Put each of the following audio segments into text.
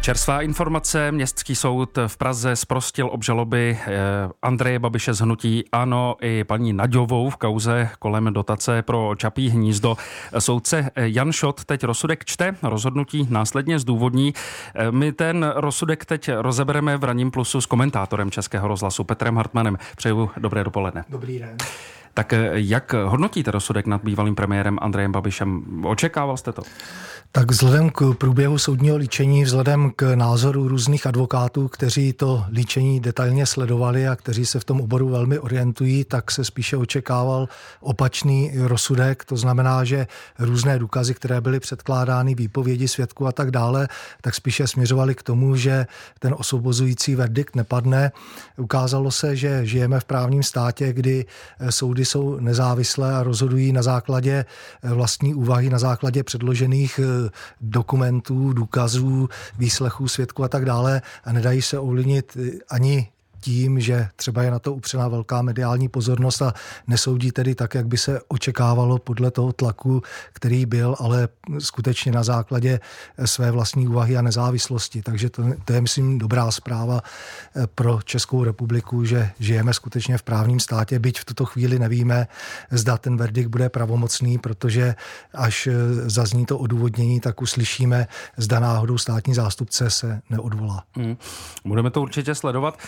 Čerstvá informace. Městský soud v Praze zprostil obžaloby eh, Andreje Babiše z hnutí Ano i paní Naďovou v kauze kolem dotace pro Čapí hnízdo. Soudce Jan Šot teď rozsudek čte, rozhodnutí následně zdůvodní. Eh, my ten rozsudek teď rozebereme v Raním plusu s komentátorem Českého rozhlasu Petrem Hartmanem. Přeju dobré dopoledne. Dobrý den. Tak eh, jak hodnotíte rozsudek nad bývalým premiérem Andrejem Babišem? Očekával jste to? Tak vzhledem k průběhu soudního líčení, vzhledem k názoru různých advokátů, kteří to líčení detailně sledovali a kteří se v tom oboru velmi orientují, tak se spíše očekával opačný rozsudek. To znamená, že různé důkazy, které byly předkládány, výpovědi svědků a tak dále, tak spíše směřovaly k tomu, že ten osvobozující verdikt nepadne. Ukázalo se, že žijeme v právním státě, kdy soudy jsou nezávislé a rozhodují na základě vlastní úvahy, na základě předložených dokumentů, důkazů, výslechů svědků a tak dále. A nedají se ovlivnit ani tím, že třeba je na to upřená velká mediální pozornost a nesoudí tedy tak, jak by se očekávalo podle toho tlaku, který byl, ale skutečně na základě své vlastní úvahy a nezávislosti. Takže to, to je, myslím, dobrá zpráva eh, pro Českou republiku, že žijeme skutečně v právním státě, byť v tuto chvíli nevíme, zda ten verdikt bude pravomocný, protože až eh, zazní to odůvodnění, tak uslyšíme, zda náhodou státní zástupce se neodvolá. Hmm. Budeme to určitě sledovat.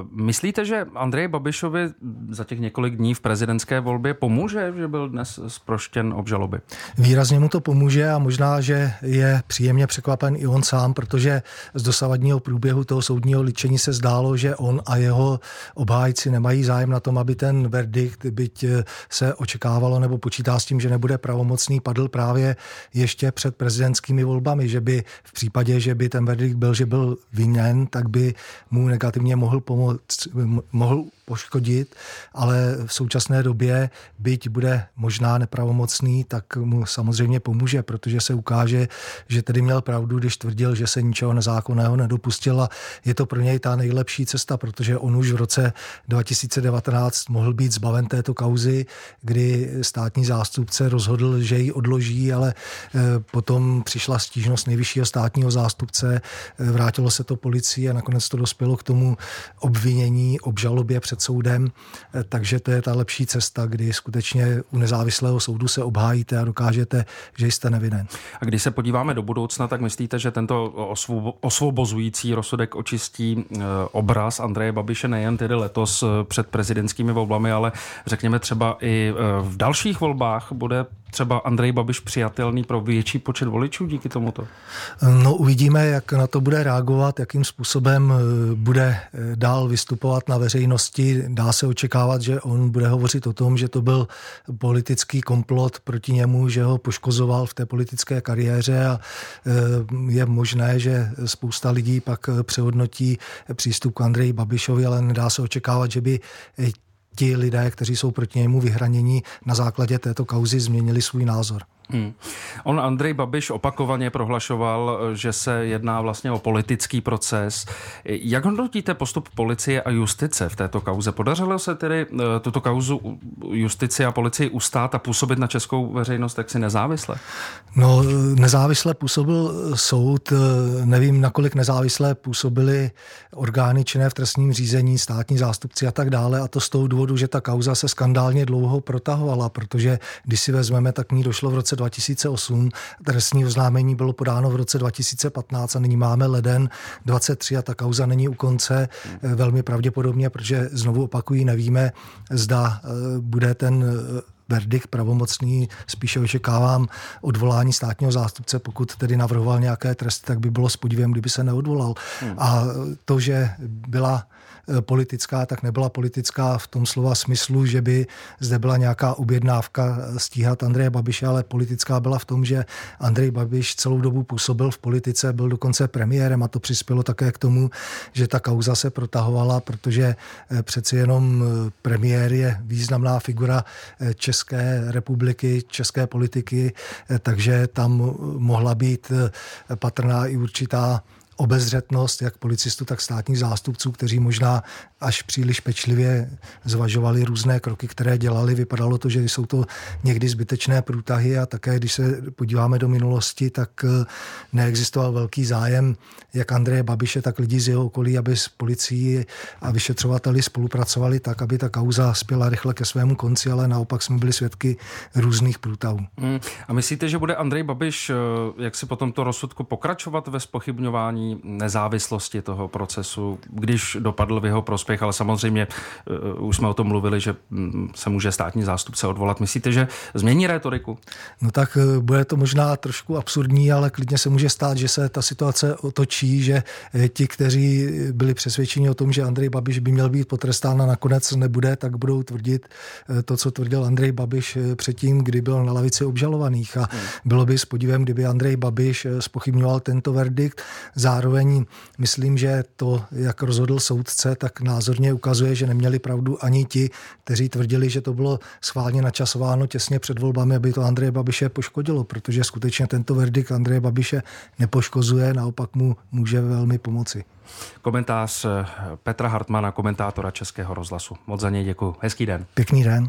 Eh, Myslíte, že Andrej Babišovi za těch několik dní v prezidentské volbě pomůže, že byl dnes zproštěn obžaloby? Výrazně mu to pomůže a možná, že je příjemně překvapen i on sám, protože z dosavadního průběhu toho soudního ličení se zdálo, že on a jeho obhájci nemají zájem na tom, aby ten verdikt, byť se očekávalo nebo počítá s tím, že nebude pravomocný, padl právě ještě před prezidentskými volbami, že by v případě, že by ten verdikt byl, že byl vinen, tak by mu negativně mohl pomoct mohl poškodit, ale v současné době, byť bude možná nepravomocný, tak mu samozřejmě pomůže, protože se ukáže, že tedy měl pravdu, když tvrdil, že se ničeho nezákonného nedopustil. A je to pro něj ta nejlepší cesta, protože on už v roce 2019 mohl být zbaven této kauzy, kdy státní zástupce rozhodl, že ji odloží, ale eh, potom přišla stížnost nejvyššího státního zástupce, eh, vrátilo se to policii a nakonec to dospělo k tomu obvinění, obžalobě před soudem, eh, takže to je ta lepší cesta, kdy skutečně u nezávislého soudu se obhájíte a dokážete, že jste nevinen. A když se podíváme do budoucna, tak myslíte, že tento osvobozující rozsudek očistí eh, obraz Andreje Babiše nejen tedy letos eh, před prezidentskými volbami, ale řekněme třeba i v dalších volbách bude třeba Andrej Babiš přijatelný pro větší počet voličů díky tomuto? No uvidíme, jak na to bude reagovat, jakým způsobem bude dál vystupovat na veřejnosti. Dá se očekávat, že on bude hovořit o tom, že to byl politický komplot proti němu, že ho poškozoval v té politické kariéře a e, je možné, že spousta lidí pak přehodnotí přístup k Andreji Babišovi, ale nedá se očekávat, že by ti lidé, kteří jsou proti němu vyhranění, na základě této kauzy změnili svůj názor. Hmm. On Andrej Babiš opakovaně prohlašoval, že se jedná vlastně o politický proces. Jak hodnotíte postup policie a justice v této kauze? Podařilo se tedy eh, tuto kauzu justici a policii ustát a působit na českou veřejnost jaksi nezávisle? No, nezávisle působil soud. Nevím, nakolik nezávisle působili orgány činné v trestním řízení, státní zástupci a tak dále. A to z toho důvodu, že ta kauza se skandálně dlouho protahovala, protože když si vezmeme, tak ní došlo v roce 2008, trestní oznámení bylo podáno v roce 2015 a nyní máme leden 23 a ta kauza není u konce eh, velmi pravděpodobně, protože znovu opakují, nevíme, zda eh, bude ten eh, verdikt pravomocný, spíše očekávám odvolání státního zástupce, pokud tedy navrhoval nějaké tresty, tak by bylo s podívem, kdyby se neodvolal. Hmm. A to, že byla Eh, politická, tak nebyla politická v tom slova smyslu, že by zde byla nějaká objednávka eh, stíhat Andreje Babiše, ale politická byla v tom, že Andrej Babiš celou dobu působil v politice, byl dokonce premiérem a to přispělo také k tomu, že ta kauza se protahovala, protože eh, přeci jenom premiér je významná figura České republiky, české politiky, takže tam mohla být patrná i určitá obezřetnost jak policistů, tak státních zástupců, kteří možná až příliš pečlivě zvažovali různé kroky, které dělali. Vypadalo to, že jsou to někdy zbytečné průtahy a také, když se podíváme do minulosti, tak eh, neexistoval velký zájem jak Andreje Babiše, tak lidí z jeho okolí, aby s policií a vyšetřovateli spolupracovali tak, aby ta kauza spěla rychle ke svému konci, ale naopak jsme byli svědky různých průtahů. Hmm. A myslíte, že bude Andrej Babiš, eh, jak si po tomto rozsudku pokračovat ve spochybňování nezávislosti toho procesu, když dopadl v jeho prospěch, ale samozřejmě uh, už jsme o tom mluvili, že mm, se může státní zástupce odvolat. Myslíte, že změní retoriku? No tak uh, bude to možná trošku absurdní, ale klidně se může stát, že se ta situace otočí, že ti, kteří byli přesvědčeni o tom, že Andrej Babiš by měl být potrestán a nakonec nebude, tak budou tvrdit to, co tvrdil Andrej Babiš předtím, kdy byl na lavici obžalovaných. A hmm. bylo by s podívem, kdyby Andrej Babiš spochybňoval tento verdikt. Zároveň myslím, že to, jak rozhodl soudce, tak názorně ukazuje, že neměli pravdu ani ti, kteří tvrdili, že to bylo schválně načasováno těsně před volbami, aby to Andreje Babiše poškodilo, protože skutečně tento verdikt Andreje Babiše nepoškozuje, naopak mu může velmi pomoci. Komentář Petra Hartmana, komentátora Českého rozhlasu. Moc za něj děkuji. Hezký den. Pěkný den.